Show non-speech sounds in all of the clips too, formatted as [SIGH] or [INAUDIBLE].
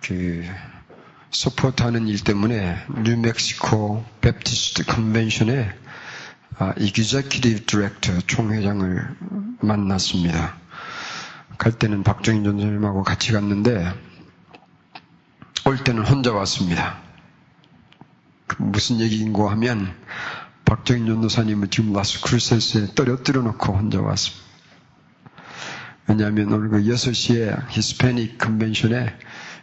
그 support하는 일 때문에 뉴멕시코 Baptist Convention의 executive director 총회장을 만났습니다. 갈 때는 박정희 전도사님하고 같이 갔는데 올 때는 혼자 왔습니다. 그 무슨 얘기인고 하면 박정희 전도사님을 지금 라스크루세스에 떨어뜨려 놓고 혼자 왔습니다. 왜냐하면 오늘 그 6시에 히스패닉 컨벤션에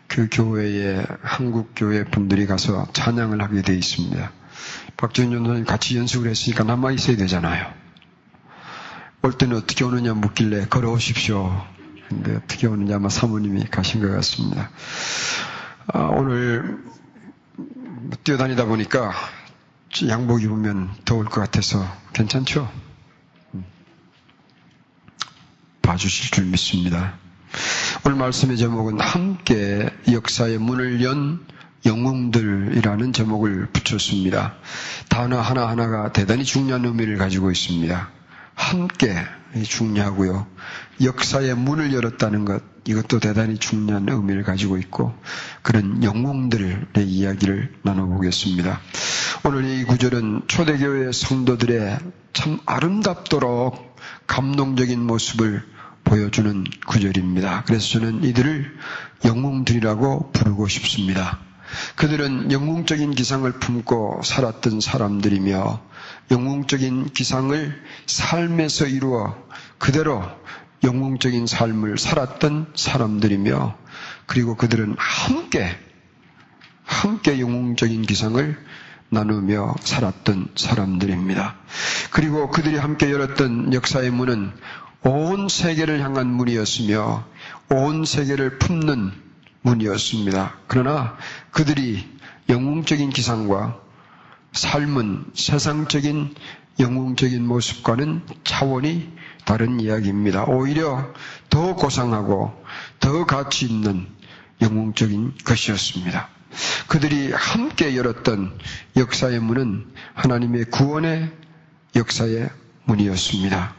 그 교회에 한국 교회 분들이 가서 찬양을 하게 되어 있습니다. 박정희 전도사님 같이 연습을 했으니까 남아 있어야 되잖아요. 올 때는 어떻게 오느냐 묻길래 걸어오십시오. 근데 어떻게 오느냐 아마 사모님이 가신 것 같습니다. 아, 오늘 뛰어다니다 보니까 양복 입으면 더울 것 같아서 괜찮죠? 음. 봐주실 줄 믿습니다. 오늘 말씀의 제목은 함께 역사의 문을 연 영웅들이라는 제목을 붙였습니다. 단어 하나하나가 대단히 중요한 의미를 가지고 있습니다. 함께 중요하고요. 역사의 문을 열었다는 것, 이것도 대단히 중요한 의미를 가지고 있고, 그런 영웅들의 이야기를 나눠보겠습니다. 오늘 이 구절은 초대교회 성도들의 참 아름답도록 감동적인 모습을 보여주는 구절입니다. 그래서 저는 이들을 영웅들이라고 부르고 싶습니다. 그들은 영웅적인 기상을 품고 살았던 사람들이며 영웅적인 기상을 삶에서 이루어 그대로 영웅적인 삶을 살았던 사람들이며 그리고 그들은 함께 함께 영웅적인 기상을 나누며 살았던 사람들입니다. 그리고 그들이 함께 열었던 역사의 문은 온 세계를 향한 문이었으며 온 세계를 품는 문이었습니다. 그러나 그들이 영웅적인 기상과 삶은 세상적인 영웅적인 모습과는 차원이 다른 이야기입니다. 오히려 더 고상하고 더 가치 있는 영웅적인 것이었습니다. 그들이 함께 열었던 역사의 문은 하나님의 구원의 역사의 문이었습니다.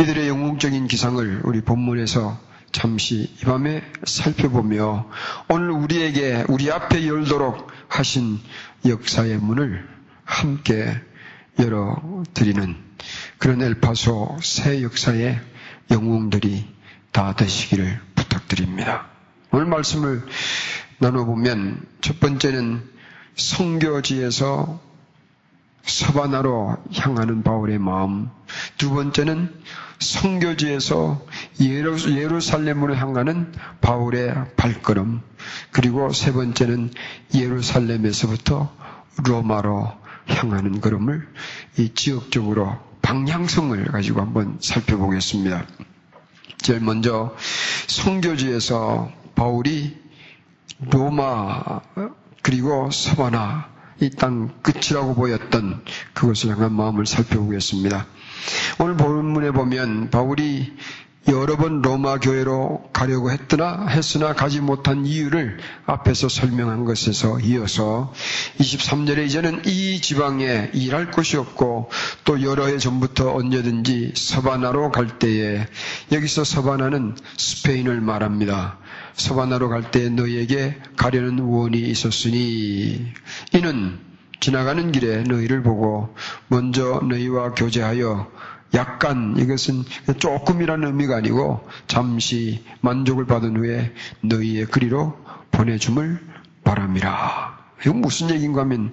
이들의 영웅적인 기상을 우리 본문에서 잠시 이 밤에 살펴보며 오늘 우리에게 우리 앞에 열도록 하신 역사의 문을 함께 열어드리는 그런 엘파소 새 역사의 영웅들이 다 되시기를 부탁드립니다. 오늘 말씀을 나눠보면 첫 번째는 성교지에서 서바나로 향하는 바울의 마음, 두 번째는 성교지에서 예루, 살렘으로 향하는 바울의 발걸음, 그리고 세 번째는 예루살렘에서부터 로마로 향하는 걸음을 이 지역적으로 방향성을 가지고 한번 살펴보겠습니다. 제일 먼저 성교지에서 바울이 로마 그리고 서바나 이 땅 끝이라고 보였던 그것을 향한 마음을 살펴보겠습니다. 오늘 본문에 보면 바울이 여러 번 로마 교회로 가려고 했으나 했으나 가지 못한 이유를 앞에서 설명한 것에서 이어서 23절에 이제는 이 지방에 일할 곳이 없고 또 여러 해 전부터 언제든지 서바나로 갈 때에 여기서 서바나는 스페인을 말합니다. 서바나로 갈 때에 너희에게 가려는 원이 있었으니 이는 지나가는 길에 너희를 보고 먼저 너희와 교제하여 약간 이것은 조금이라는 의미가 아니고 잠시 만족을 받은 후에 너희의 그리로 보내줌을 바랍니다. 이건 무슨 얘기인가 하면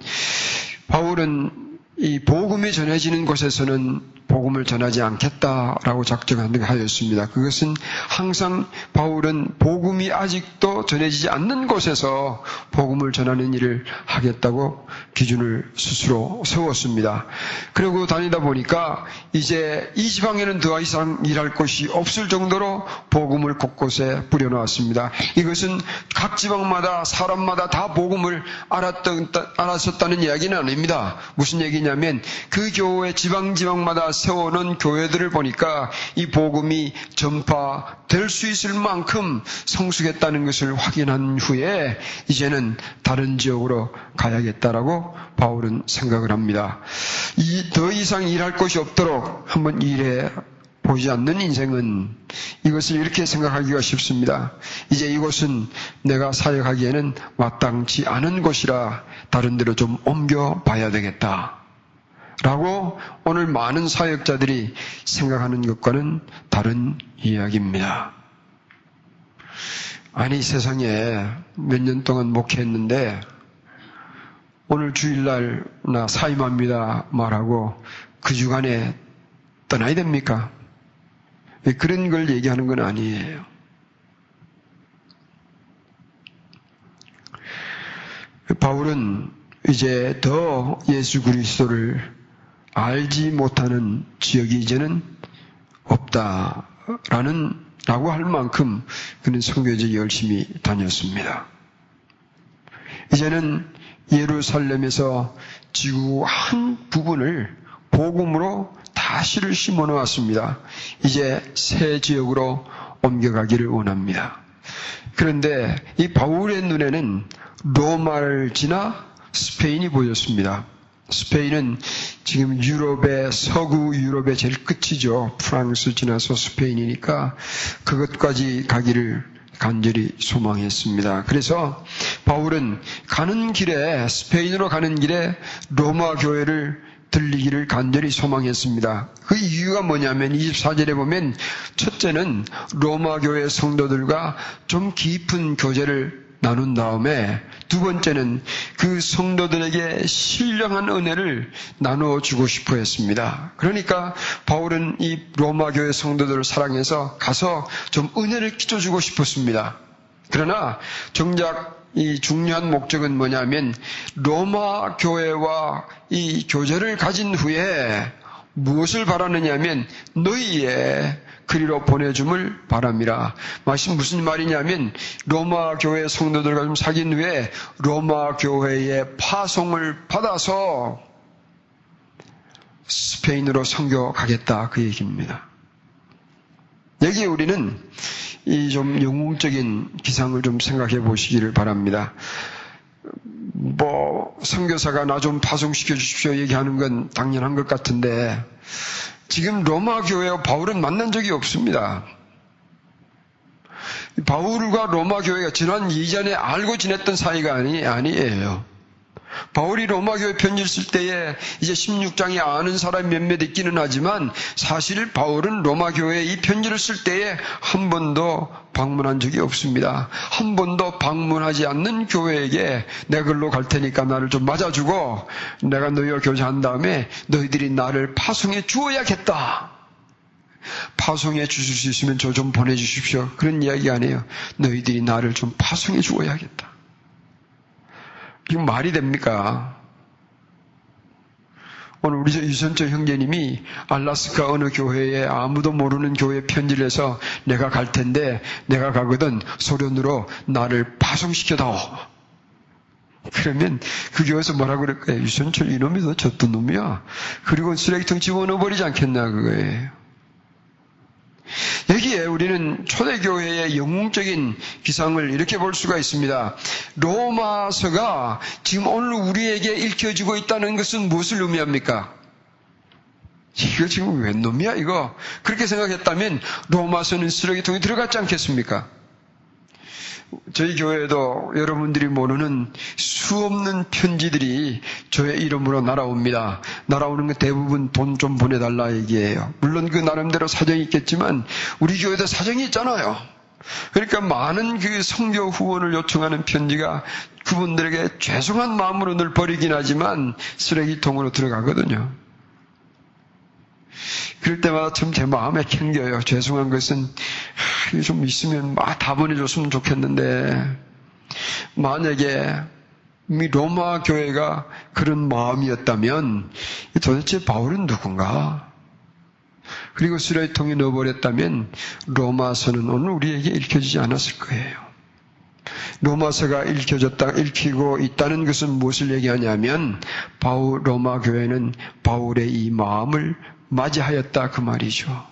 바울은 이 복음이 전해지는 곳에서는 복음을 전하지 않겠다라고 작정하였습니다. 그것은 항상 바울은 복음이 아직도 전해지지 않는 곳에서 복음을 전하는 일을 하겠다고 기준을 스스로 세웠습니다. 그리고 다니다 보니까 이제 이 지방에는 더 이상 일할 곳이 없을 정도로 복음을 곳곳에 뿌려놓았습니다. 이것은 각 지방마다 사람마다 다 복음을 알았던, 알았었다는 이야기는 아닙니다. 무슨 얘기냐면 그 교회 지방 지방마다 세워놓은 교회들을 보니까 이 복음이 전파될 수 있을 만큼 성숙했다는 것을 확인한 후에 이제는 다른 지역으로 가야겠다라고 바울은 생각을 합니다. 이 더 이상 일할 것이 없도록 한번 일해 보이지 않는 인생은 이것을 이렇게 생각하기가 쉽습니다. 이제 이곳은 내가 사역하기에는 마땅치 않은 곳이라 다른 데로 좀 옮겨 봐야 되겠다. 라고 오늘 많은 사역자들이 생각하는 것과는 다른 이야기입니다. 아니 세상에 몇 년 동안 목회했는데 오늘 주일날 나 사임합니다 말하고 그 주간에 떠나야 됩니까? 그런 걸 얘기하는 건 아니에요. 바울은 이제 더 예수 그리스도를 알지 못하는 지역이 이제는 없다라는 라고 할 만큼 그는 성교제 열심히 다녔습니다. 이제는 예루살렘에서 지구 한 부분을 복음으로 다시를 심어 놓았습니다. 이제 새 지역으로 옮겨가기를 원합니다. 그런데 이 바울의 눈에는 로마를 지나 스페인이 보였습니다. 스페인은 지금 유럽의 서구 유럽의 제일 끝이죠. 프랑스 지나서 스페인이니까 그것까지 가기를 간절히 소망했습니다. 그래서 바울은 가는 길에 스페인으로 가는 길에 로마 교회를 들리기를 간절히 소망했습니다. 그 이유가 뭐냐면 24절에 보면 첫째는 로마 교회 성도들과 좀 깊은 교제를 나눈 다음에 두 번째는 그 성도들에게 신령한 은혜를 나누어 주고 싶어 했습니다. 그러니까 바울은 이 로마 교회 성도들을 사랑해서 가서 좀 은혜를 끼쳐주고 싶었습니다. 그러나 정작 이 중요한 목적은 뭐냐면 로마 교회와 이 교제를 가진 후에 무엇을 바라느냐면 너희의 그리로 보내줌을 바랍니다. 말씀 무슨 말이냐면 로마 교회 성도들과 좀 사귄 후에 로마 교회의 파송을 받아서 스페인으로 선교 가겠다 그 얘기입니다. 여기에 우리는 이 좀 영웅적인 기상을 좀 생각해 보시기를 바랍니다. 뭐 선교사가 나 좀 파송시켜 주십시오 얘기하는 건 당연한 것 같은데 지금 로마 교회와 바울은 만난 적이 없습니다. 바울과 로마 교회가 지난 이전에 알고 지냈던 사이가 아니, 아니에요. 바울이 로마 교회 편지를 쓸 때에 이제 16장에 아는 사람이 몇몇 있기는 하지만 사실 바울은 로마 교회에 이 편지를 쓸 때에 한 번도 방문한 적이 없습니다. 한 번도 방문하지 않는 교회에게 내 글로 갈 테니까 나를 좀 맞아주고 내가 너희와 교제한 다음에 너희들이 나를 파송해 주어야겠다. 파송해 주실 수 있으면 저 좀 보내주십시오. 그런 이야기 아니에요. 너희들이 나를 좀 파송해 주어야겠다. 이거 말이 됩니까? 오늘 우리 유선철 형제님이 알라스카 어느 교회에 아무도 모르는 교회 편지를 해서 내가 갈 텐데 내가 가거든 소련으로 나를 파송시켜다오. 그러면 그 교회에서 뭐라 그럴까요? 유선철 이놈이 너 저떤 놈이야. 그리고 쓰레기통 집어넣어 버리지 않겠나 그거예요. 여기에 우리는 초대교회의 영웅적인 기상을 이렇게 볼 수가 있습니다. 로마서가 지금 오늘 우리에게 읽혀지고 있다는 것은 무엇을 의미합니까? 이거 지금 웬 놈이야, 이거? 그렇게 생각했다면 로마서는 쓰레기통에 들어갔지 않겠습니까? 저희 교회에도 여러분들이 모르는 수없는 편지들이 저의 이름으로 날아옵니다. 날아오는 건 대부분 돈 좀 보내달라 얘기예요. 물론 그 나름대로 사정이 있겠지만 우리 교회도 사정이 있잖아요. 그러니까 많은 그 성교 후원을 요청하는 편지가 그분들에게 죄송한 마음으로 늘 버리긴 하지만 쓰레기통으로 들어가거든요. 그럴 때마다 참 제 마음에 캥겨요. 죄송한 것은 하, 좀 있으면 다 보내줬으면 좋겠는데 만약에 이 로마 교회가 그런 마음이었다면 도대체 바울은 누군가? 그리고 쓰레기통에 넣어버렸다면 로마서는 오늘 우리에게 읽혀지지 않았을 거예요. 로마서가 읽혀졌다, 읽히고 있다는 것은 무엇을 얘기하냐면 바울 로마 교회는 바울의 이 마음을 맞이하였다 그 말이죠.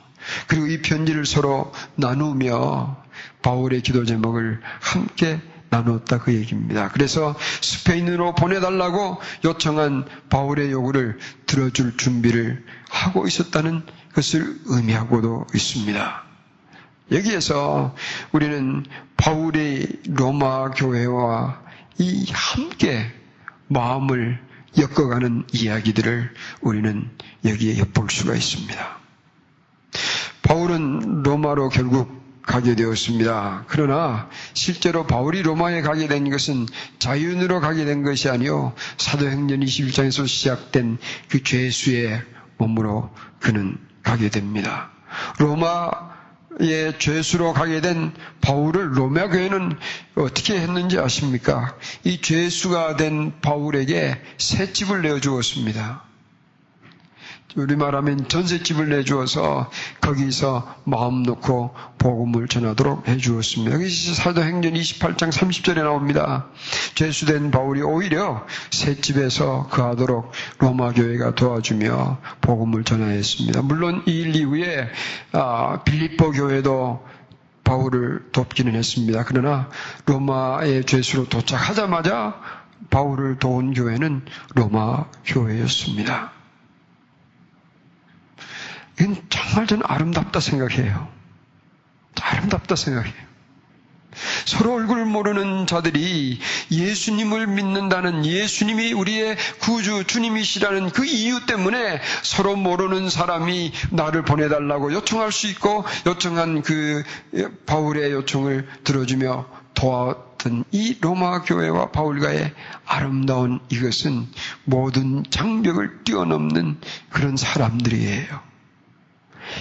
그리고 이 편지를 서로 나누며 바울의 기도 제목을 함께 나누었다 그 얘기입니다. 그래서 스페인으로 보내달라고 요청한 바울의 요구를 들어줄 준비를 하고 있었다는 것을 의미하고도 있습니다. 여기에서 우리는 바울의 로마 교회와 이 함께 마음을 엮어가는 이야기들을 우리는 여기에 엿볼 수가 있습니다. 바울은 로마로 결국 가게 되었습니다. 그러나 실제로 바울이 로마에 가게 된 것은 자연으로 가게 된 것이 아니요 사도행전 21장에서 시작된 그 죄수의 몸으로 그는 가게 됩니다. 로마 의 죄수로 가게 된 바울을 로마 교회는 어떻게 했는지 아십니까? 이 죄수가 된 바울에게 새 집을 내어 주었습니다. 우리 말하면 전셋집을 내주어서 거기서 마음 놓고 복음을 전하도록 해주었습니다. 여기 사도행전 28장 30절에 나옵니다. 죄수된 바울이 오히려 새 집에서 거하도록 로마 교회가 도와주며 복음을 전하였습니다. 물론 이 일 이후에 아, 빌립보 교회도 바울을 돕기는 했습니다. 그러나 로마의 죄수로 도착하자마자 바울을 도운 교회는 로마 교회였습니다. 이건 정말 저는 아름답다 생각해요. 아름답다 생각해요. 서로 얼굴 모르는 자들이 예수님을 믿는다는 예수님이 우리의 구주 주님이시라는 그 이유 때문에 서로 모르는 사람이 나를 보내달라고 요청할 수 있고 요청한 그 바울의 요청을 들어주며 도왔던 이 로마 교회와 바울과의 아름다운 이것은 모든 장벽을 뛰어넘는 그런 사람들이에요.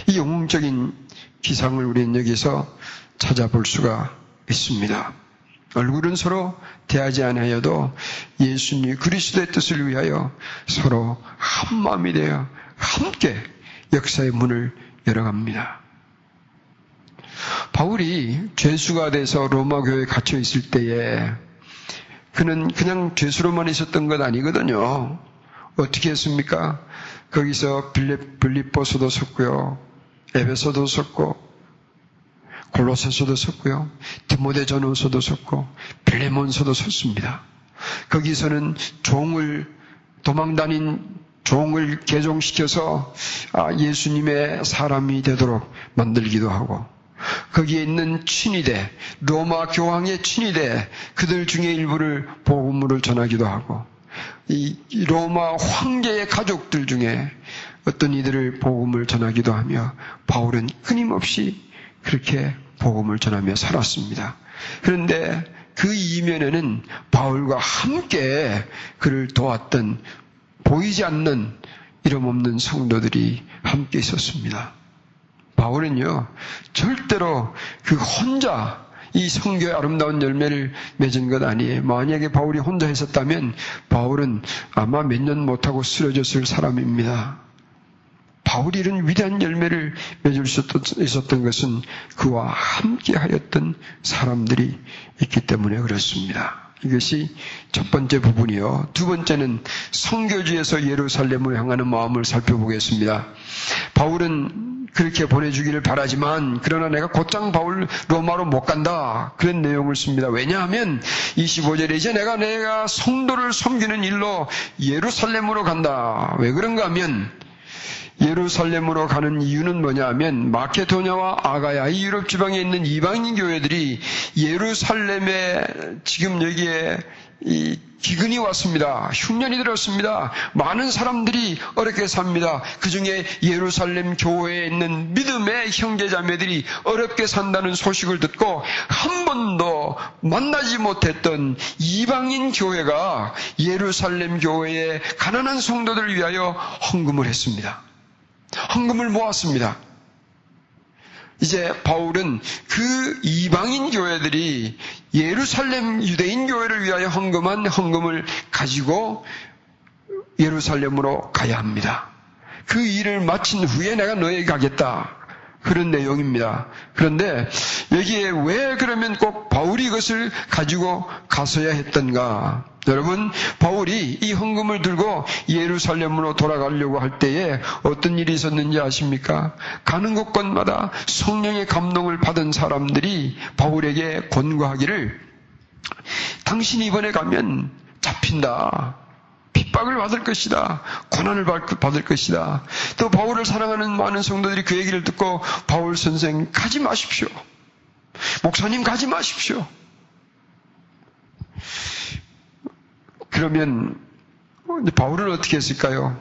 이 영웅적인 기상을 우리는 여기서 찾아볼 수가 있습니다. 얼굴은 서로 대하지 않아여도 예수님 그리스도의 뜻을 위하여 서로 한 마음이 되어 함께 역사의 문을 열어갑니다. 바울이 죄수가 돼서 로마 교회에 갇혀 있을 때에 그는 그냥 죄수로만 있었던 것 아니거든요. 어떻게 했습니까? 거기서 빌립, 빌립보서도 썼고요. 에베소도 썼고 골로새서도 썼고요. 디모데전후서도 썼고 빌레몬서도 썼습니다. 거기서는 종을 도망다닌 종을 개종시켜서 아, 예수님의 사람이 되도록 만들기도 하고 거기에 있는 친위대, 로마 교황의 친위대, 그들 중에 일부를 복음으로 전하기도 하고 이 로마 황제의 가족들 중에 어떤 이들을 복음을 전하기도 하며 바울은 끊임없이 그렇게 복음을 전하며 살았습니다. 그런데 그 이면에는 바울과 함께 그를 도왔던 보이지 않는 이름 없는 성도들이 함께 있었습니다. 바울은요, 절대로 그 혼자 이 성교의 아름다운 열매를 맺은 것 아니에요. 만약에 바울이 혼자 했었다면 바울은 아마 몇 년 못하고 쓰러졌을 사람입니다. 바울이 이런 위대한 열매를 맺을 수 있었던 것은 그와 함께 하였던 사람들이 있기 때문에 그렇습니다. 이것이 첫 번째 부분이요. 두 번째는 성교지에서 예루살렘을 향하는 마음을 살펴보겠습니다. 바울은 그렇게 보내주기를 바라지만 그러나 내가 곧장 바울 로마로 못 간다. 그런 내용을 씁니다. 왜냐하면 25절에 이제 내가 내가 성도를 섬기는 일로 예루살렘으로 간다. 왜 그런가 하면 예루살렘으로 가는 이유는 뭐냐 하면 마케도냐와 아가야 이 유럽 지방에 있는 이방인 교회들이 예루살렘에 지금 여기에 이 기근이 왔습니다. 흉년이 들었습니다. 많은 사람들이 어렵게 삽니다. 그 중에 예루살렘 교회에 있는 믿음의 형제자매들이 어렵게 산다는 소식을 듣고 한 번도 만나지 못했던 이방인 교회가 예루살렘 교회에 가난한 성도들을 위하여 헌금을 했습니다. 헌금을 모았습니다. 이제 바울은 그 이방인 교회들이 예루살렘 유대인 교회를 위하여 헌금한 헌금을 가지고 예루살렘으로 가야 합니다. 그 일을 마친 후에 내가 너에게 가겠다. 그런 내용입니다. 그런데 여기에 왜 그러면 꼭 바울이 이것을 가지고 가서야 했던가? 여러분, 바울이 이 헌금을 들고 예루살렘으로 돌아가려고 할 때에 어떤 일이 있었는지 아십니까? 가는 곳곳마다 성령의 감동을 받은 사람들이 바울에게 권고하기를 당신이 이번에 가면 잡힌다. 핍박을 받을 것이다. 고난을 받을 것이다. 또 바울을 사랑하는 많은 성도들이 그 얘기를 듣고 바울 선생 가지 마십시오. 목사님 가지 마십시오. 그러면 바울은 어떻게 했을까요?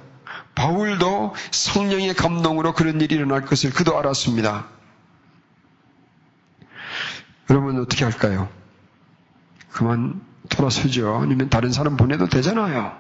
바울도 성령의 감동으로 그런 일이 일어날 것을 그도 알았습니다. 그러면 어떻게 할까요? 그만 돌아서죠. 아니면 다른 사람 보내도 되잖아요.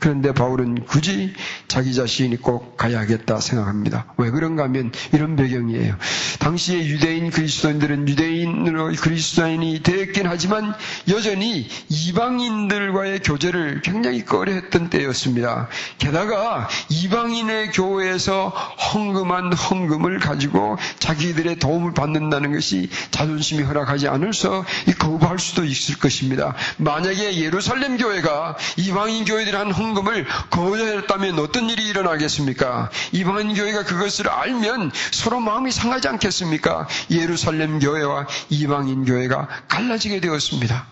그런데 바울은 굳이 자기 자신이 꼭 가야겠다 생각합니다. 왜 그런가 하면 이런 배경이에요. 당시에 유대인 그리스도인들은 유대인으로 그리스도인이 되었긴 하지만 여전히 이방인들과의 교제를 굉장히 꺼려했던 때였습니다. 게다가 이방인의 교회에서 헌금한 헌금을 가지고 자기들의 도움을 받는다는 것이 자존심이 허락하지 않을서 거부할 수도 있을 것입니다. 만약에 예루살렘 교회가 이방인 교회들이 한 헌금을 거절했다면 어떤 일이 일어나겠습니까? 이방인 교회가 그것을 알면 서로 마음이 상하지 않겠습니까? 예루살렘 교회와 이방인 교회가 갈라지게 되었습니다.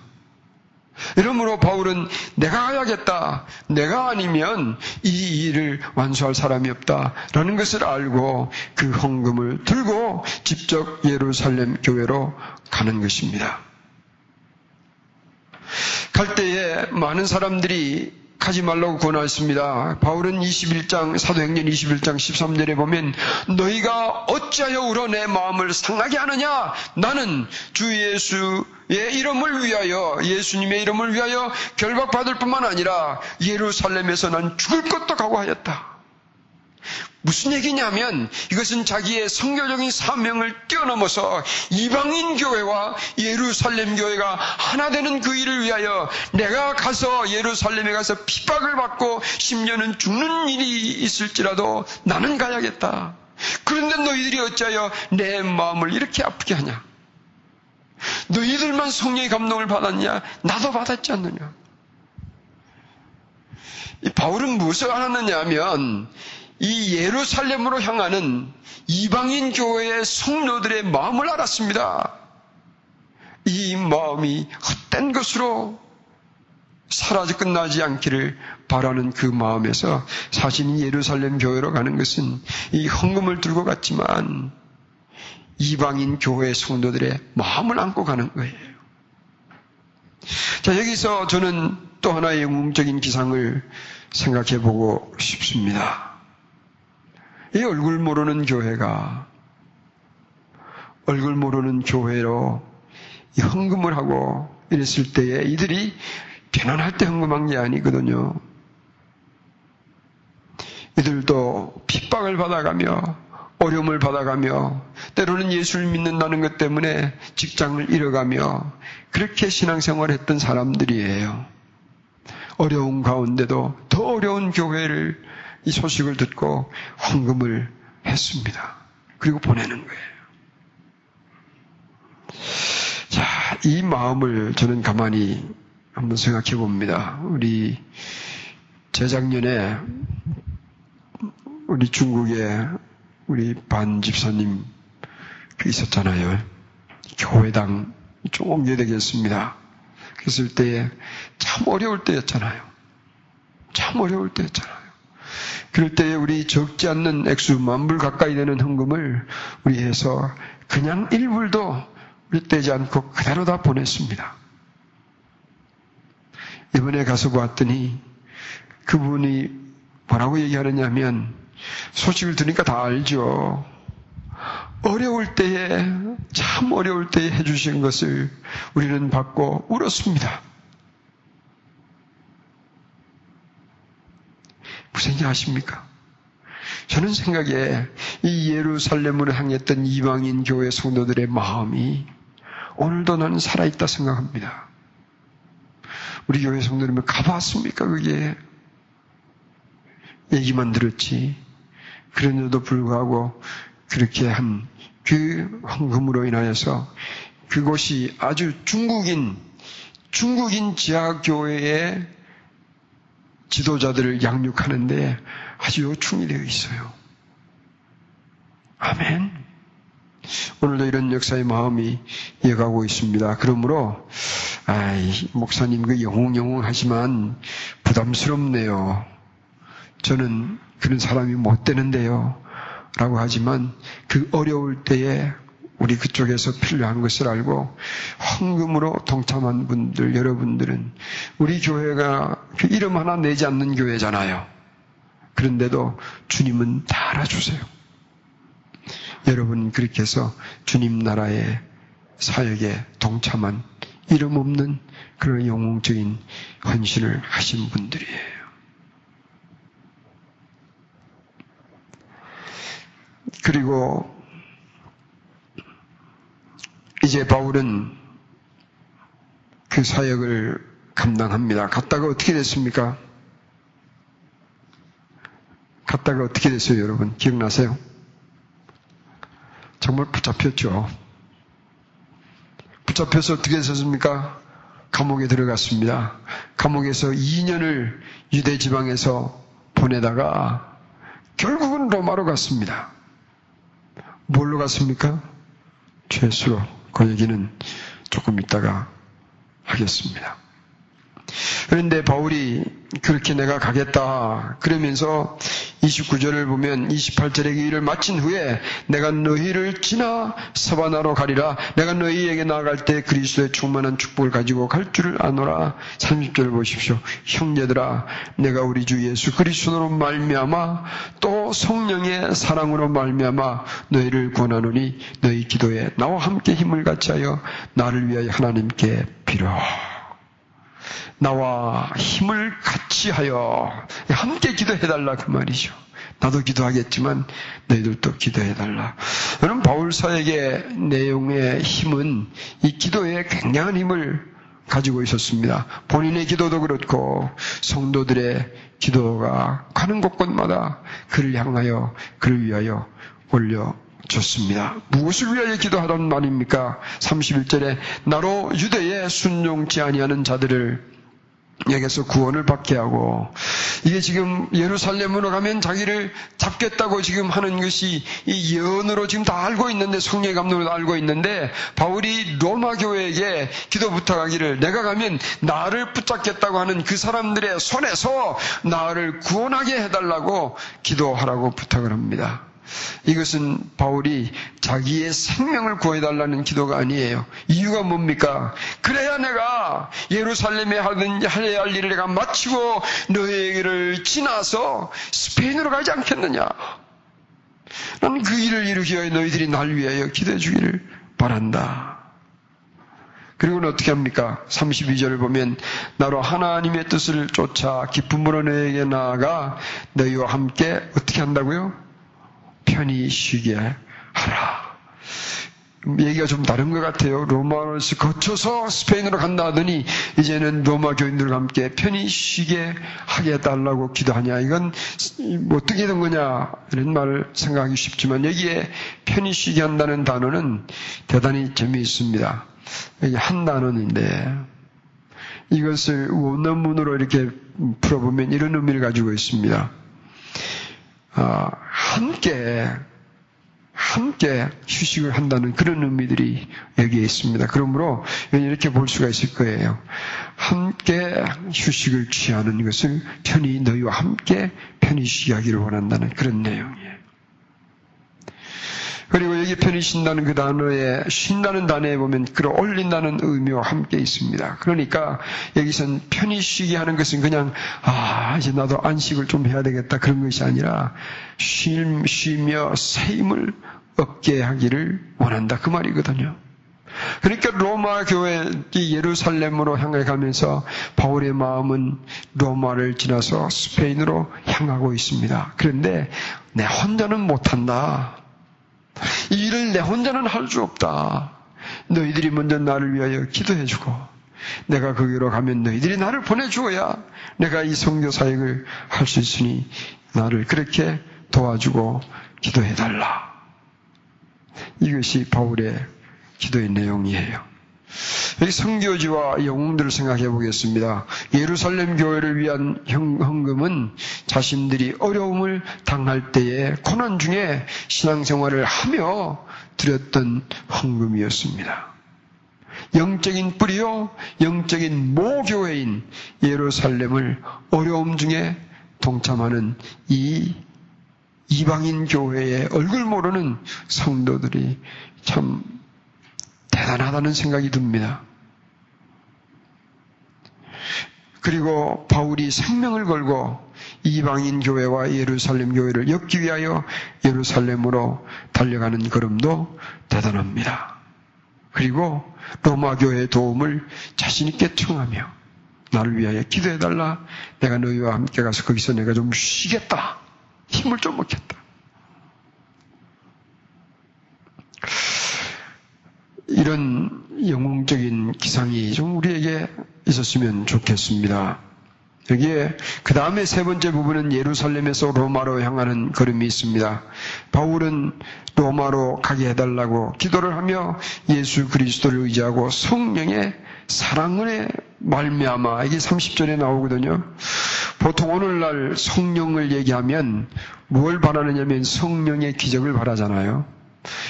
이러므로 바울은 내가 가야겠다. 내가 아니면 이 일을 완수할 사람이 없다. 라는 것을 알고 그 헌금을 들고 직접 예루살렘 교회로 가는 것입니다. 갈 때에 많은 사람들이 가지 말라고 권하였습니다. 바울은 21장, 사도행전 21장 13절에 보면 너희가 어찌하여 울어 내 마음을 상하게 하느냐? 나는 주 예수의 이름을 위하여 예수님의 이름을 위하여 결박받을 뿐만 아니라 예루살렘에서 난 죽을 것도 각오하였다. 무슨 얘기냐면 이것은 자기의 성교적인 사명을 뛰어넘어서 이방인 교회와 예루살렘 교회가 하나 되는 그 일을 위하여 내가 가서 예루살렘에 가서 핍박을 받고 심지어는 죽는 일이 있을지라도 나는 가야겠다. 그런데 너희들이 어찌하여 내 마음을 이렇게 아프게 하냐? 너희들만 성령의 감동을 받았냐? 나도 받았지 않느냐? 바울은 무엇을 알았느냐 하면 이 예루살렘으로 향하는 이방인 교회의 성도들의 마음을 알았습니다. 이 마음이 헛된 것으로 사라져 끝나지 않기를 바라는 그 마음에서 사실은 예루살렘 교회로 가는 것은 이 헌금을 들고 갔지만 이방인 교회 성도들의 마음을 안고 가는 거예요. 자, 여기서 저는 또 하나의 영웅적인 기상을 생각해 보고 싶습니다. 이 얼굴 모르는 교회가 얼굴 모르는 교회로 헌금을 하고 이랬을 때에 이들이 편안할 때 헌금한 게 아니거든요. 이들도 핍박을 받아가며 어려움을 받아가며 때로는 예수를 믿는다는 것 때문에 직장을 잃어가며 그렇게 신앙생활을 했던 사람들이에요. 어려운 가운데도 더 어려운 교회를 이 소식을 듣고 헌금을 했습니다. 그리고 보내는 거예요. 자, 이 마음을 저는 가만히 한번 생각해 봅니다. 우리 재작년에 우리 중국에 우리 반 집사님 그 있었잖아요. 교회당 쫑게되겠습니다. 그랬을 때에 참 어려울 때였잖아요. 참 어려울 때였잖아요. 그럴 때에 우리 적지 않는 액수 만불 가까이 되는 헌금을 우리 해서 그냥 일불도 떼지 않고 그대로 다 보냈습니다. 이번에 가서 보았더니 그분이 뭐라고 얘기하느냐면 소식을 들으니까 다 알죠. 어려울 때에 참 어려울 때에 해주신 것을 우리는 받고 울었습니다. 무슨 지 아십니까? 저는 생각에 이 예루살렘으로 향했던 이방인 교회 성도들의 마음이 오늘도 나는 살아있다 생각합니다. 우리 교회 성도들은 가봤습니까? 그게 얘기만 들었지. 그런데도 불구하고 그렇게 한그 헌금으로 인하여서 그곳이 아주 중국인 중국인 지하교회의 지도자들을 양육하는데 아주 요충이 되어 있어요. 아멘. 오늘도 이런 역사의 마음이 이어가고 있습니다. 그러므로 아이 목사님 그 영웅 영웅 하지만 부담스럽네요. 저는 그런 사람이 못 되는데요. 라고 하지만 그 어려울 때에 우리 그쪽에서 필요한 것을 알고 헌금으로 동참한 분들, 여러분들은 우리 교회가 그 이름 하나 내지 않는 교회잖아요. 그런데도 주님은 다 알아주세요. 여러분 그렇게 해서 주님 나라의 사역에 동참한 이름 없는 그런 영웅적인 헌신을 하신 분들이에요. 그리고 이제 바울은 그 사역을 감당합니다. 갔다가 어떻게 됐습니까? 갔다가 어떻게 됐어요, 여러분? 기억나세요? 정말 붙잡혔죠. 붙잡혀서 어떻게 됐습니까? 감옥에 들어갔습니다. 감옥에서 2년을 유대 지방에서 보내다가 결국은 로마로 갔습니다. 뭘로 갔습니까? 죄수로. 그 얘기는 조금 있다가 하겠습니다. 그런데 바울이 그렇게 내가 가겠다. 그러면서 29절을 보면 28절의 그 일을 마친 후에 내가 너희를 지나 서바나로 가리라. 내가 너희에게 나아갈 때 그리스도의 충만한 축복을 가지고 갈 줄을 아노라. 30절을 보십시오. 형제들아, 내가 우리 주 예수 그리스도로 말미암아 또 성령의 사랑으로 말미암아 너희를 권하노니 너희 기도에 나와 함께 힘을 같이 하여 나를 위하여 하나님께 빌어. 나와 힘을 같이 하여 함께 기도해달라 그 말이죠. 나도 기도하겠지만 너희들도 기도해달라. 저는 바울사에게 내용의 힘은 이 기도에 굉장한 힘을 가지고 있었습니다. 본인의 기도도 그렇고 성도들의 기도가 가는 곳곳마다 그를 향하여 그를 위하여 올려 줬습니다. 무엇을 위하여 기도하던 말입니까? 31절에 나로 유대에 순종치 아니하는 자들을 여기서 구원을 받게 하고 이게 지금 예루살렘으로 가면 자기를 잡겠다고 지금 하는 것이 이 예언으로 지금 다 알고 있는데 성령의 감동으로 알고 있는데 바울이 로마 교회에게 기도 부탁하기를 내가 가면 나를 붙잡겠다고 하는 그 사람들의 손에서 나를 구원하게 해달라고 기도하라고 부탁을 합니다. 이것은 바울이 자기의 생명을 구해달라는 기도가 아니에요. 이유가 뭡니까? 그래야 내가 예루살렘에 하든 해야 할 일을 내가 마치고 너희에게를 지나서 스페인으로 가지 않겠느냐? 나는 그 일을 이루기 위하여 너희들이 날 위하여 기도해 주기를 바란다. 그리고는 어떻게 합니까? 32절을 보면 나로 하나님의 뜻을 쫓아 기쁨으로 너에게 나아가 너희와 함께 어떻게 한다고요? 편히 쉬게 하라. 얘기가 좀 다른 것 같아요. 로마를 거쳐서 스페인으로 간다 하더니 이제는 로마 교인들과 함께 편히 쉬게 하게 해달라고 기도하냐. 이건 뭐 어떻게 된 거냐. 이런 말을 생각하기 쉽지만 여기에 편히 쉬게 한다는 단어는 대단히 재미있습니다. 여기 한 단어인데 이것을 원어문으로 이렇게 풀어보면 이런 의미를 가지고 있습니다. 어, 함께 함께 휴식을 한다는 그런 의미들이 여기에 있습니다. 그러므로 이렇게 볼 수가 있을 거예요. 함께 휴식을 취하는 것을 편히 너희와 함께 편히 쉬하기를 원한다는 그런 내용이에요. 그리고 여기 편히 쉰다는 그 단어에 쉰다는 단어에 보면 끌어올린다는 의미와 함께 있습니다. 그러니까 여기선 편히 쉬게 하는 것은 그냥 아 이제 나도 안식을 좀 해야 되겠다 그런 것이 아니라 쉼 쉬며 새 힘을 얻게 하기를 원한다 그 말이거든요. 그러니까 로마 교회 예루살렘으로 향해 가면서 바울의 마음은 로마를 지나서 스페인으로 향하고 있습니다. 그런데 내 혼자는 못한다. 이 일을 내 혼자는 할 수 없다. 너희들이 먼저 나를 위하여 기도해주고 내가 거기로 가면 너희들이 나를 보내주어야 내가 이 성교 사역을 할 수 있으니 나를 그렇게 도와주고 기도해달라. 이것이 바울의 기도의 내용이에요. 여기 성교지와 영웅들을 생각해 보겠습니다. 예루살렘 교회를 위한 헌금은 자신들이 어려움을 당할 때에 고난 중에 신앙생활을 하며 드렸던 헌금이었습니다. 영적인 뿌리요, 영적인 모교회인 예루살렘을 어려움 중에 동참하는 이 이방인 교회의 얼굴 모르는 성도들이 참 대단하다는 생각이 듭니다. 그리고 바울이 생명을 걸고 이방인 교회와 예루살렘 교회를 엮기 위하여 예루살렘으로 달려가는 걸음도 대단합니다. 그리고 로마 교회의 도움을 자신 있게 청하며 나를 위하여 기도해달라. 내가 너희와 함께 가서 거기서 내가 좀 쉬겠다. 힘을 좀 먹겠다. 이런 영웅적인 기상이 좀 우리에게 있었으면 좋겠습니다. 여기에 그 다음에 세 번째 부분은 예루살렘에서 로마로 향하는 걸음이 있습니다. 바울은 로마로 가게 해달라고 기도를 하며 예수 그리스도를 의지하고 성령의 사랑을 말미암아 이게 30절에 나오거든요. 보통 오늘날 성령을 얘기하면 뭘 바라느냐면 성령의 기적을 바라잖아요.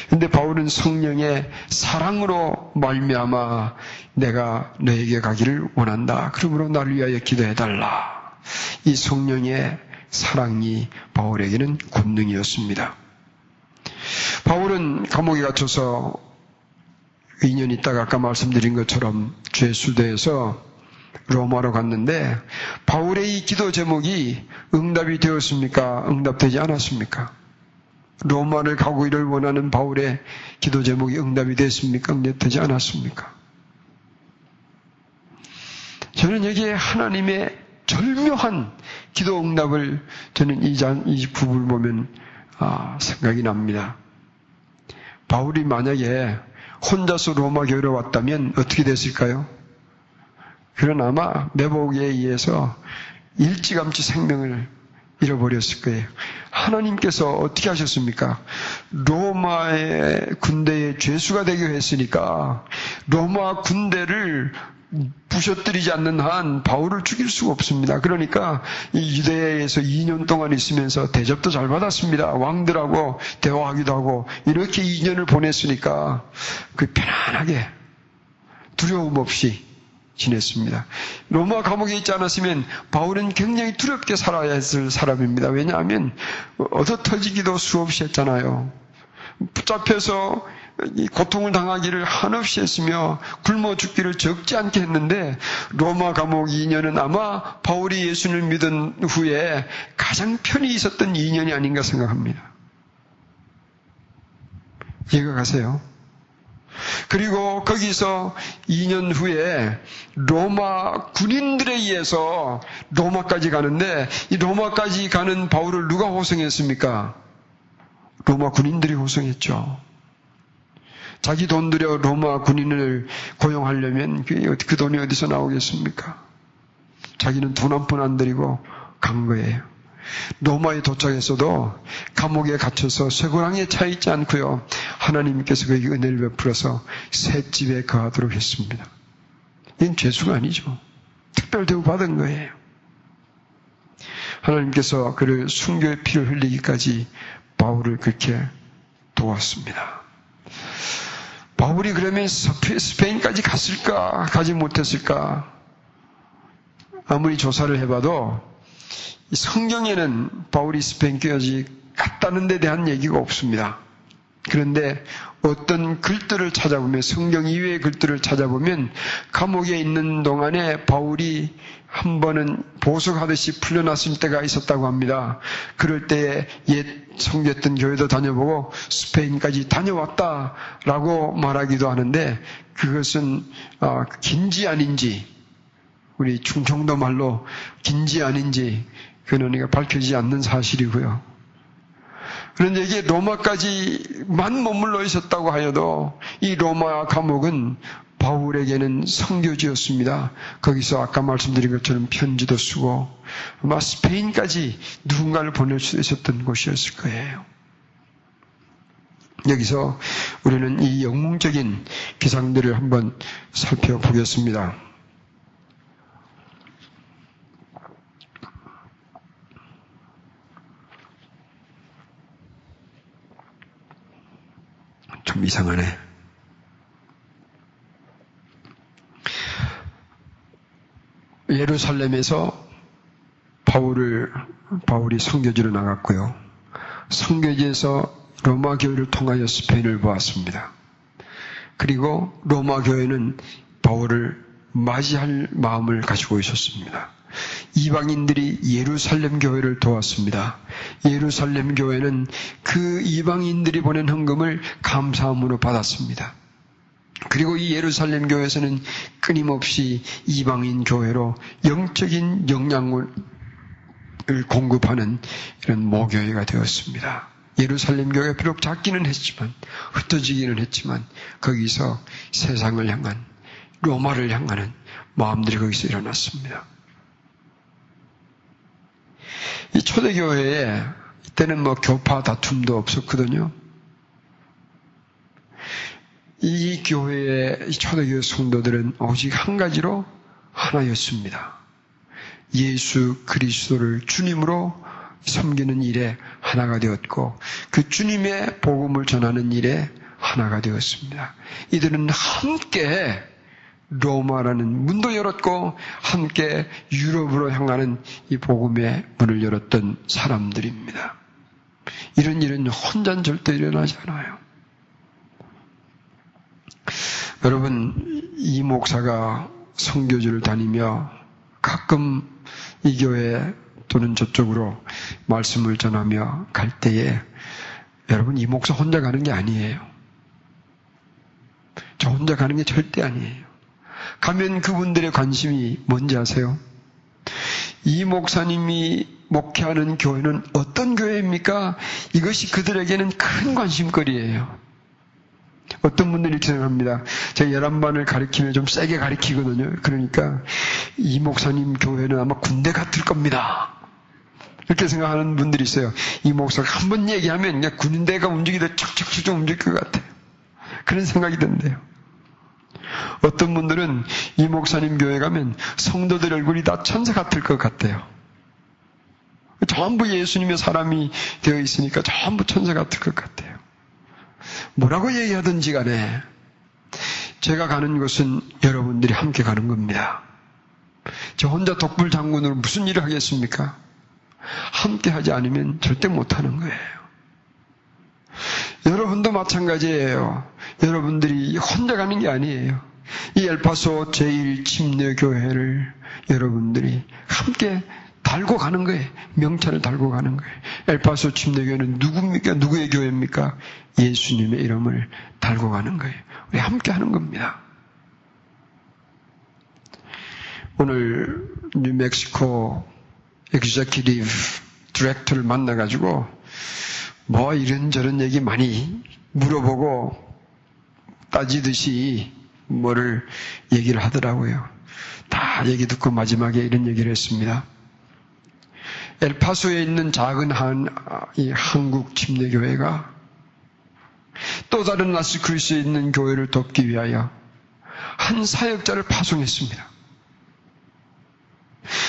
근데 바울은 성령의 사랑으로 말미암아 내가 너에게 가기를 원한다. 그러므로 나를 위하여 기도해 달라. 이 성령의 사랑이 바울에게는 권능이었습니다. 바울은 감옥에 갇혀서 2년 있다가 아까 말씀드린 것처럼 죄수대에서 로마로 갔는데 바울의 이 기도 제목이 응답이 되었습니까? 응답되지 않았습니까? 로마를 가고 이를 원하는 바울의 기도 제목이 응답이 됐습니까? 응답되지 않았습니까? 저는 여기에 하나님의 절묘한 기도 응답을 저는 이, 장, 이 부분을 보면 아, 생각이 납니다. 바울이 만약에 혼자서 로마 교회로 왔다면 어떻게 됐을까요? 그런 아마 매복에 의해서 일찌감치 생명을 잃어버렸을 거예요. 하나님께서 어떻게 하셨습니까? 로마의 군대의 죄수가 되게 했으니까 로마 군대를 부셔뜨리지 않는 한 바울을 죽일 수가 없습니다. 그러니까 이 유대에서 2년 동안 있으면서 대접도 잘 받았습니다. 왕들하고 대화하기도 하고 이렇게 2년을 보냈으니까 그 편안하게 두려움 없이 지냈습니다. 로마 감옥에 있지 않았으면 바울은 굉장히 두렵게 살아야 했을 사람입니다. 왜냐하면 얻어 터지기도 수없이 했잖아요. 붙잡혀서 고통을 당하기를 한없이 했으며 굶어 죽기를 적지 않게 했는데 로마 감옥 2년은 아마 바울이 예수를 믿은 후에 가장 편히 있었던 2년이 아닌가 생각합니다. 이해가 가세요? 그리고 거기서 2년 후에 로마 군인들에 의해서 로마까지 가는데 이 로마까지 가는 바울을 누가 호송했습니까? 로마 군인들이 호송했죠. 자기 돈 들여 로마 군인을 고용하려면 그, 그 돈이 어디서 나오겠습니까? 자기는 돈 한 푼 안 들이고 간 거예요. 로마에 도착했어도 감옥에 갇혀서 쇠고랑에 차 있지 않고요. 하나님께서 그에게 은혜를 베풀어서 새 집에 거하도록 했습니다. 이건 죄수가 아니죠. 특별 대우 받은 거예요. 하나님께서 그를 순교의 피를 흘리기까지 바울을 그렇게 도왔습니다. 바울이 그러면 스페인까지 갔을까? 가지 못했을까? 아무리 조사를 해봐도 성경에는 바울이 스페인까지 갔다는 데 대한 얘기가 없습니다. 그런데 어떤 글들을 찾아보면 성경 이외의 글들을 찾아보면 감옥에 있는 동안에 바울이 한 번은 보석하듯이 풀려났을 때가 있었다고 합니다. 그럴 때에 옛 성겼던 교회도 다녀보고 스페인까지 다녀왔다라고 말하기도 하는데 그것은 어, 긴지 아닌지 우리 충청도 말로 긴지 아닌지 그는 이가 밝혀지지 않는 사실이고요. 그런데 이게 로마까지만 머물러 있었다고 하여도 이 로마 감옥은 바울에게는 성교지였습니다. 거기서 아까 말씀드린 것처럼 편지도 쓰고 아마 스페인까지 누군가를 보낼 수 있었던 곳이었을 거예요. 여기서 우리는 이 영웅적인 기상들을 한번 살펴보겠습니다. 좀 이상하네. 예루살렘에서 바울을 바울이 성교지로 나갔고요. 성교지에서 로마 교회를 통하여 스페인을 보았습니다. 그리고 로마 교회는 바울을 맞이할 마음을 가지고 있었습니다. 이방인들이 예루살렘 교회를 도왔습니다. 예루살렘 교회는 그 이방인들이 보낸 헌금을 감사함으로 받았습니다. 그리고 이 예루살렘 교회에서는 끊임없이 이방인 교회로 영적인 영향을 공급하는 이런 모교회가 되었습니다. 예루살렘 교회가 비록 작기는 했지만 흩어지기는 했지만 거기서 세상을 향한 로마를 향하는 마음들이 거기서 일어났습니다. 이 초대교회에 이때는 뭐 교파 다툼도 없었거든요. 이 교회의 초대교회 성도들은 오직 한 가지로 하나였습니다. 예수 그리스도를 주님으로 섬기는 일에 하나가 되었고 그 주님의 복음을 전하는 일에 하나가 되었습니다. 이들은 함께 로마라는 문도 열었고 함께 유럽으로 향하는 이 복음의 문을 열었던 사람들입니다. 이런 일은 혼자 절대 일어나지 않아요. 여러분, 이 목사가 성교지를 다니며 가끔 이 교회 또는 저쪽으로 말씀을 전하며 갈 때에 여러분 이 목사 혼자 가는 게 아니에요. 저 혼자 가는 게 절대 아니에요. 가면 그분들의 관심이 뭔지 아세요? 이 목사님이 목회하는 교회는 어떤 교회입니까? 이것이 그들에게는 큰 관심거리예요. 어떤 분들이 생각합니다. 제가 열한반을 가리키면 좀 세게 가리키거든요. 그러니까 이 목사님 교회는 아마 군대 같을 겁니다. 이렇게 생각하는 분들이 있어요. 이 목사가 한 번 얘기하면 그냥 군대가 움직이듯 척척척 움직일 것 같아요. 그런 생각이 든대요. 어떤 분들은 이 목사님 교회 가면 성도들 얼굴이 다 천사 같을 것 같아요. 전부 예수님의 사람이 되어 있으니까 전부 천사 같을 것 같아요. 뭐라고 얘기하든지 간에 제가 가는 곳은 여러분들이 함께 가는 겁니다. 저 혼자 독불 장군으로 무슨 일을 하겠습니까? 함께 하지 않으면 절대 못하는 거예요. 여러분도 마찬가지예요. 여러분들이 혼자 가는 게 아니에요. 이 엘파소 제1침례교회를 여러분들이 함께 달고 가는 거예요. 명찰을 달고 가는 거예요. 엘파소 침례교회는 누굽니까? 누구의 교회입니까? 예수님의 이름을 달고 가는 거예요. 우리 함께 하는 겁니다. 오늘 뉴멕시코 executive 디렉터를 만나가지고 뭐 이런저런 얘기 많이 물어보고 따지듯이 뭐를 얘기를 하더라고요. 다 얘기 듣고 마지막에 이런 얘기를 했습니다. 엘파소에 있는 작은 한, 이 한국 침례교회가 또 다른 나스 그리스에 있는 교회를 돕기 위하여 한 사역자를 파송했습니다.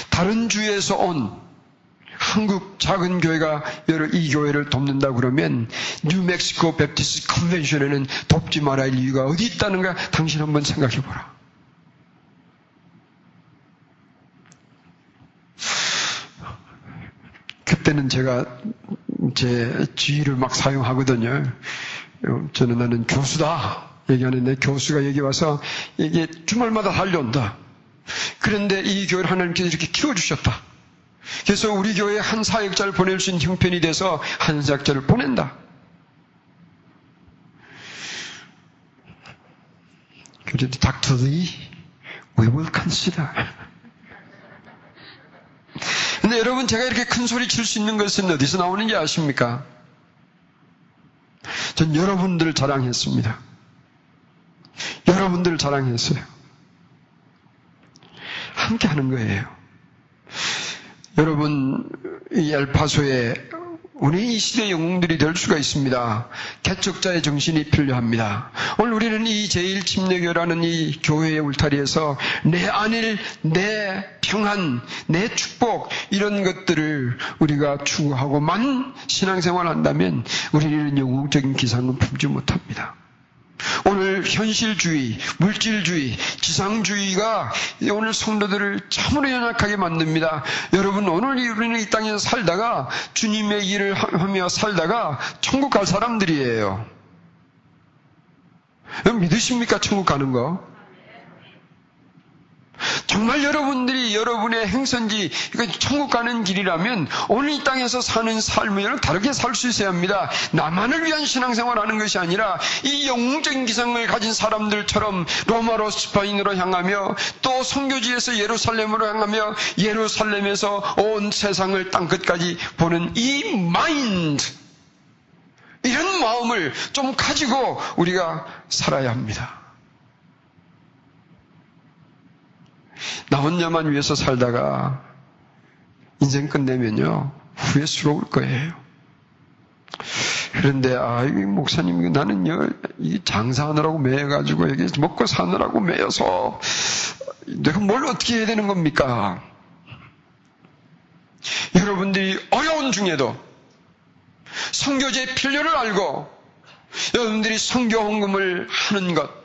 다른 주에서 온 한국 작은 교회가 이 교회를 돕는다 그러면 뉴멕시코 베프티스 컨벤션에는 돕지 말아야 할 이유가 어디 있다는가 당신 한번 생각해 보라. 그때는 제가 제 지위를 막 사용하거든요. 저는 나는 교수다. 얘기하는데 교수가 여기 와서 이게 주말마다 달려온다. 그런데 이 교회를 하나님께서 이렇게 키워주셨다. 그래서 우리 교회에 한 사역자를 보낼 수 있는 형편이 돼서 한 사역자를 보낸다. 그래도 닥터 리, we will consider. 근데 여러분 제가 이렇게 큰 소리 칠 수 있는 것은 어디서 나오는지 아십니까? 전 여러분들을 자랑했습니다. 여러분들을 자랑했어요. 함께 하는 거예요. 여러분, 이 엘파소에 우리 이 시대 영웅들이 될 수가 있습니다. 개척자의 정신이 필요합니다. 오늘 우리는 이 제1침례교라는 이 교회의 울타리에서 내 안일, 내 평안, 내 축복 이런 것들을 우리가 추구하고만 신앙생활 한다면 우리는 영웅적인 기상은 품지 못합니다. 오늘 현실주의, 물질주의, 지상주의가 오늘 성도들을 참으로 연약하게 만듭니다. 여러분, 오늘 우리는 이 땅에 살다가 주님의 일을 하며 살다가 천국 갈 사람들이에요. 믿으십니까? 천국 가는 거? 정말 여러분들이 여러분의 행선지, 이거 천국 가는 길이라면 오늘 이 땅에서 사는 삶을 다르게 살 수 있어야 합니다. 나만을 위한 신앙생활 하는 것이 아니라 이 영웅적인 기성을 가진 사람들처럼 로마로 스파인으로 향하며 또 성교지에서 예루살렘으로 향하며 예루살렘에서 온 세상을 땅끝까지 보는 이 마인드, 이런 마음을 좀 가지고 우리가 살아야 합니다. 나 혼자만 위해서 살다가 인생 끝내면요 후회스러울 거예요. 그런데 아, 이 목사님 나는요 이 장사하느라고 매여가지고 여기 먹고 사느라고 매여서 내가 뭘 어떻게 해야 되는 겁니까? 여러분들이 어려운 중에도 성교제 필요를 알고 여러분들이 성교 헌금을 하는 것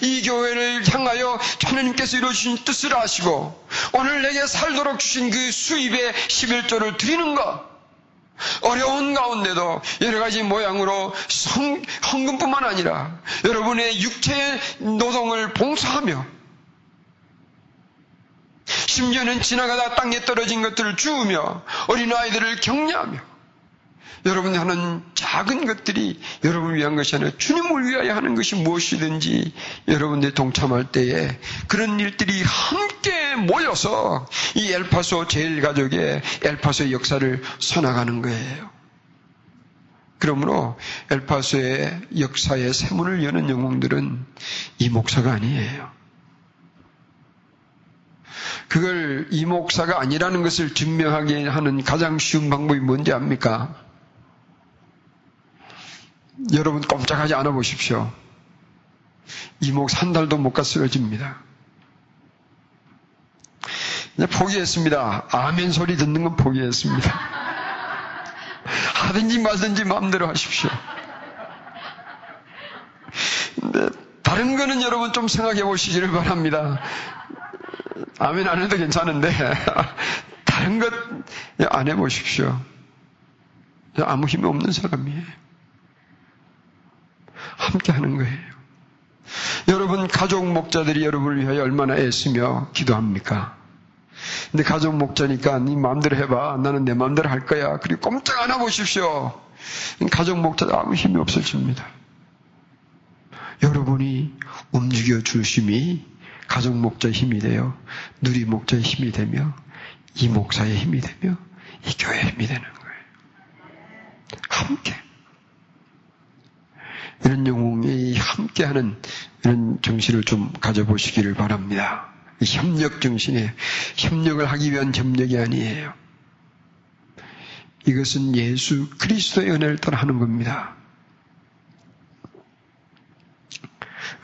이 교회를 향하여 하나님께서 이루어주신 뜻을 아시고 오늘 내게 살도록 주신 그 수입의 11조를 드리는 것. 어려운 가운데도 여러 가지 모양으로 성, 헌금뿐만 아니라 여러분의 육체의 노동을 봉사하며 심지어는 지나가다 땅에 떨어진 것들을 주우며 어린아이들을 격려하며 여러분이 하는 작은 것들이 여러분을 위한 것이 아니라 주님을 위하여 하는 것이 무엇이든지 여러분들이 동참할 때에 그런 일들이 함께 모여서 이 엘파소 제일가족의 엘파소의 역사를 써나가는 거예요. 그러므로 엘파소의 역사의 세문을 여는 영웅들은 이 목사가 아니에요. 그걸 이 목사가 아니라는 것을 증명하게 하는 가장 쉬운 방법이 뭔지 압니까? 여러분 꼼짝하지 않아 보십시오. 이목 한 달도 못 가 쓰러집니다. 이제 포기했습니다. 아멘 소리 듣는 건 포기했습니다. [LAUGHS] 하든지 말든지 마음대로 하십시오. 근데 다른 거는 여러분 좀 생각해 보시기를 바랍니다. 아멘 안 해도 괜찮은데 [LAUGHS] 다른 것 안 해보십시오. 아무 힘이 없는 사람이에요. 함께 하는 거예요. 여러분 가족 목자들이 여러분을 위하여 얼마나 애쓰며 기도합니까? 근데 가족 목자니까 네 마음대로 해봐. 나는 내 마음대로 할 거야. 그리고 꼼짝 안 하고 보십시오. 가족 목자 아무 힘이 없어집니다. 여러분이 움직여 주심이 가족 목자의 힘이 되어 누리 목자의 힘이 되며 이 목사의 힘이 되며 이 교회의 힘이 되는 거예요. 함께. 이런 영웅이 함께하는 이런 정신을 좀 가져보시기를 바랍니다. 협력 정신에 협력을 하기 위한 협력이 아니에요. 이것은 예수 그리스도의 은혜를 따라 하는 겁니다.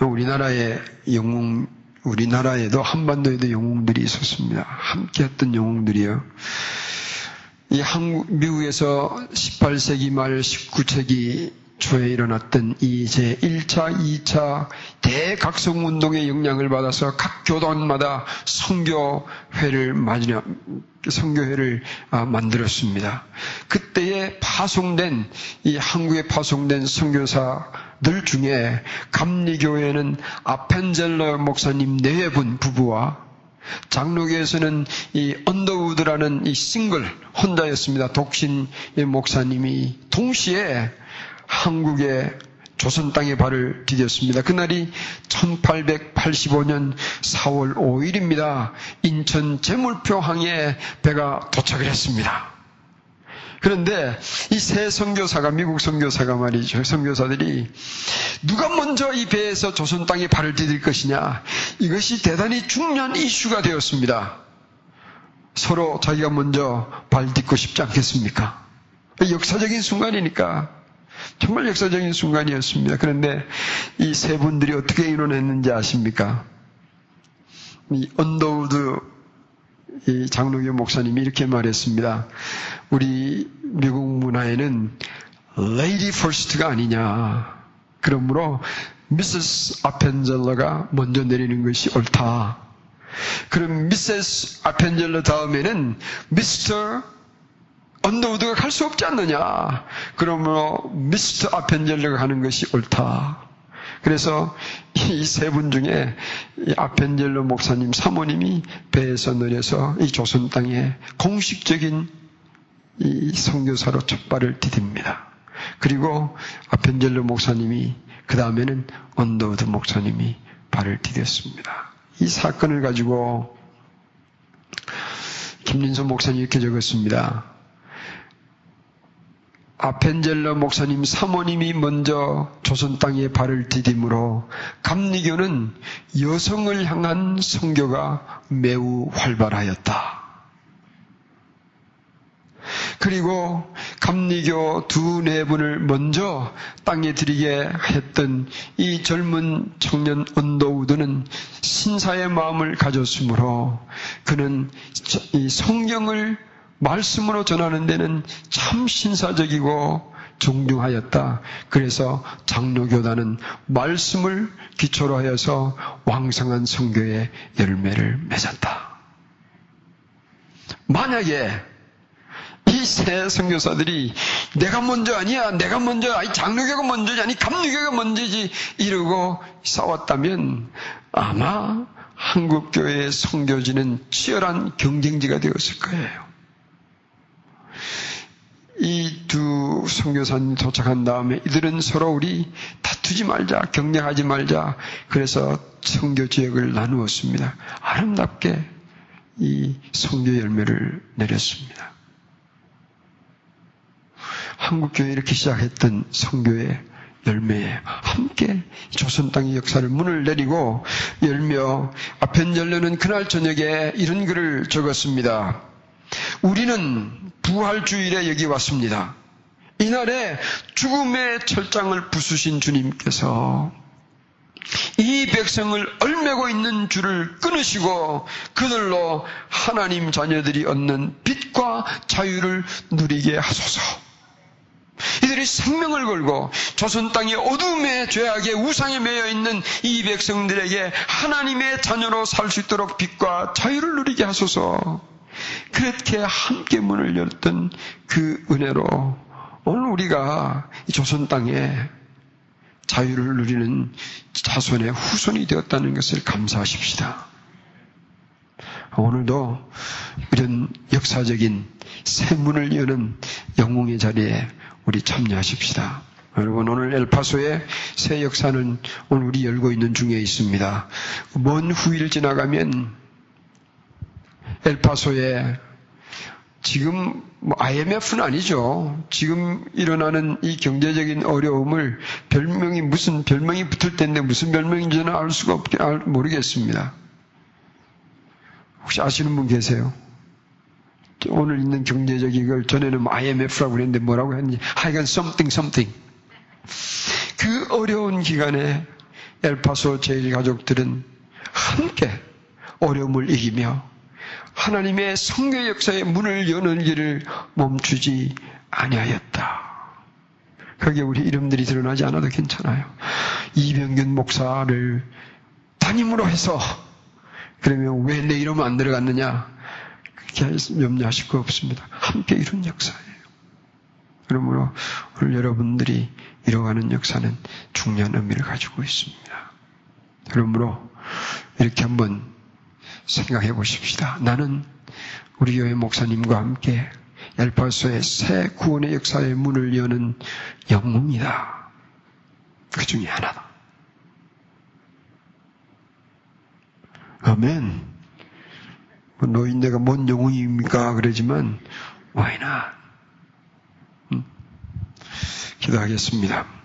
우리나라의 영웅, 우리나라에도 한반도에도 영웅들이 있었습니다. 함께 했던 영웅들이요. 이 한국, 미국에서 18세기 말 19세기 초에 일어났던 이 제 1차, 2차 대각성 운동의 영향을 받아서 각 교단마다 성교회를 마지막 성교회를 아, 만들었습니다. 그때에 파송된 이 한국에 파송된 선교사들 중에 감리교회는 아펜젤러 목사님 네 분 부부와 장로교에서는 이 언더우드라는 이 싱글 혼자였습니다. 독신 목사님이 동시에 한국의 조선 땅에 발을 디뎠습니다. 그날이 1885년 4월 5일입니다. 인천 제물표항에 배가 도착을 했습니다. 그런데 이새 선교사가 미국 선교사가 말이죠. 선교사들이 누가 먼저 이 배에서 조선 땅에 발을 디딜 것이냐 이것이 대단히 중요한 이슈가 되었습니다. 서로 자기가 먼저 발 딛고 싶지 않겠습니까? 역사적인 순간이니까 정말 역사적인 순간이었습니다. 그런데 이 세 분들이 어떻게 이뤄냈는지 아십니까? 이 언더우드 이 장로교 목사님이 이렇게 말했습니다. 우리 미국 문화에는 lady first가 아니냐. 그러므로 미세스 아펜젤러가 먼저 내리는 것이 옳다. 그럼 미세스 아펜젤러 다음에는 미스터 언더우드가 갈 수 없지 않느냐. 그러므로 미스터 아펜젤러가 가는 것이 옳다. 그래서 이 세 분 중에 아펜젤러 목사님 사모님이 배에서 내려서 이 조선 땅에 공식적인 이 선교사로 첫 발을 디딥니다. 그리고 아펜젤러 목사님이 그 다음에는 언더우드 목사님이 발을 디뎠습니다. 이 사건을 가지고 김린선 목사님이 이렇게 적었습니다. 아펜젤러 목사님 사모님이 먼저 조선 땅에 발을 디딤으로 감리교는 여성을 향한 선교가 매우 활발하였다. 그리고 감리교 두네 분을 먼저 땅에 들이게 했던 이 젊은 청년 언더우드는 신사의 마음을 가졌으므로 그는 이 성경을 말씀으로 전하는 데는 참 신사적이고 존중하였다. 그래서 장로교단은 말씀을 기초로 하여서 왕성한 성교의 열매를 맺었다. 만약에 이세 선교사들이 내가 먼저 아니야, 내가 먼저, 아니 장로교가 먼저지, 아니 감리교가 먼저지 이러고 싸웠다면 아마 한국교회의 성교지는 치열한 경쟁지가 되었을 거예요. 이 두 선교사님 도착한 다음에 이들은 서로 우리 다투지 말자, 경쟁하지 말자. 그래서 선교 지역을 나누었습니다. 아름답게 이 선교 열매를 내렸습니다. 한국교회 이렇게 시작했던 선교의 열매에 함께 조선 땅의 역사를 문을 내리고 열며 아펜젤러는 그날 저녁에 이런 글을 적었습니다. 우리는 부활주일에 여기 왔습니다. 이날에 죽음의 철장을 부수신 주님께서 이 백성을 얼매고 있는 줄을 끊으시고 그들로 하나님 자녀들이 얻는 빛과 자유를 누리게 하소서. 이들이 생명을 걸고 조선 땅의 어둠의 죄악의 우상에 매여 있는 이 백성들에게 하나님의 자녀로 살 수 있도록 빛과 자유를 누리게 하소서. 그렇게 함께 문을 열었던 그 은혜로 오늘 우리가 조선 땅에 자유를 누리는 자손의 후손이 되었다는 것을 감사하십시다. 오늘도 이런 역사적인 새 문을 여는 영웅의 자리에 우리 참여하십시다. 여러분 오늘 엘파소의 새 역사는 오늘 우리 열고 있는 중에 있습니다. 먼 후일 지나가면 엘파소에 지금 뭐 IMF는 아니죠. 지금 일어나는 이 경제적인 어려움을 별명이 무슨 별명이 붙을 텐데 무슨 별명인지는 알 수가 없게 모르겠습니다. 혹시 아시는 분 계세요? 오늘 있는 경제적 이걸 전에는 IMF라고 그랬는데 뭐라고 했는지 하여간 something something 그 어려운 기간에 엘파소 제일 가족들은 함께 어려움을 이기며 하나님의 성교 역사의 문을 여는 일을 멈추지 아니하였다. 거기에 우리 이름들이 드러나지 않아도 괜찮아요. 이병균 목사를 담임으로 해서 그러면 왜 내 이름 안 들어갔느냐? 그렇게 염려하실 거 없습니다. 함께 이룬 역사예요. 그러므로 오늘 여러분들이 이뤄가는 역사는 중요한 의미를 가지고 있습니다. 그러므로 이렇게 한번 생각해 보십시다. 나는 우리 교회 목사님과 함께 엘파소의 새 구원의 역사의 문을 여는 영웅이다. 그 중에 하나다. 아멘. 뭐 노인네가 뭔 영웅입니까? 그러지만, not? 음? 기도하겠습니다.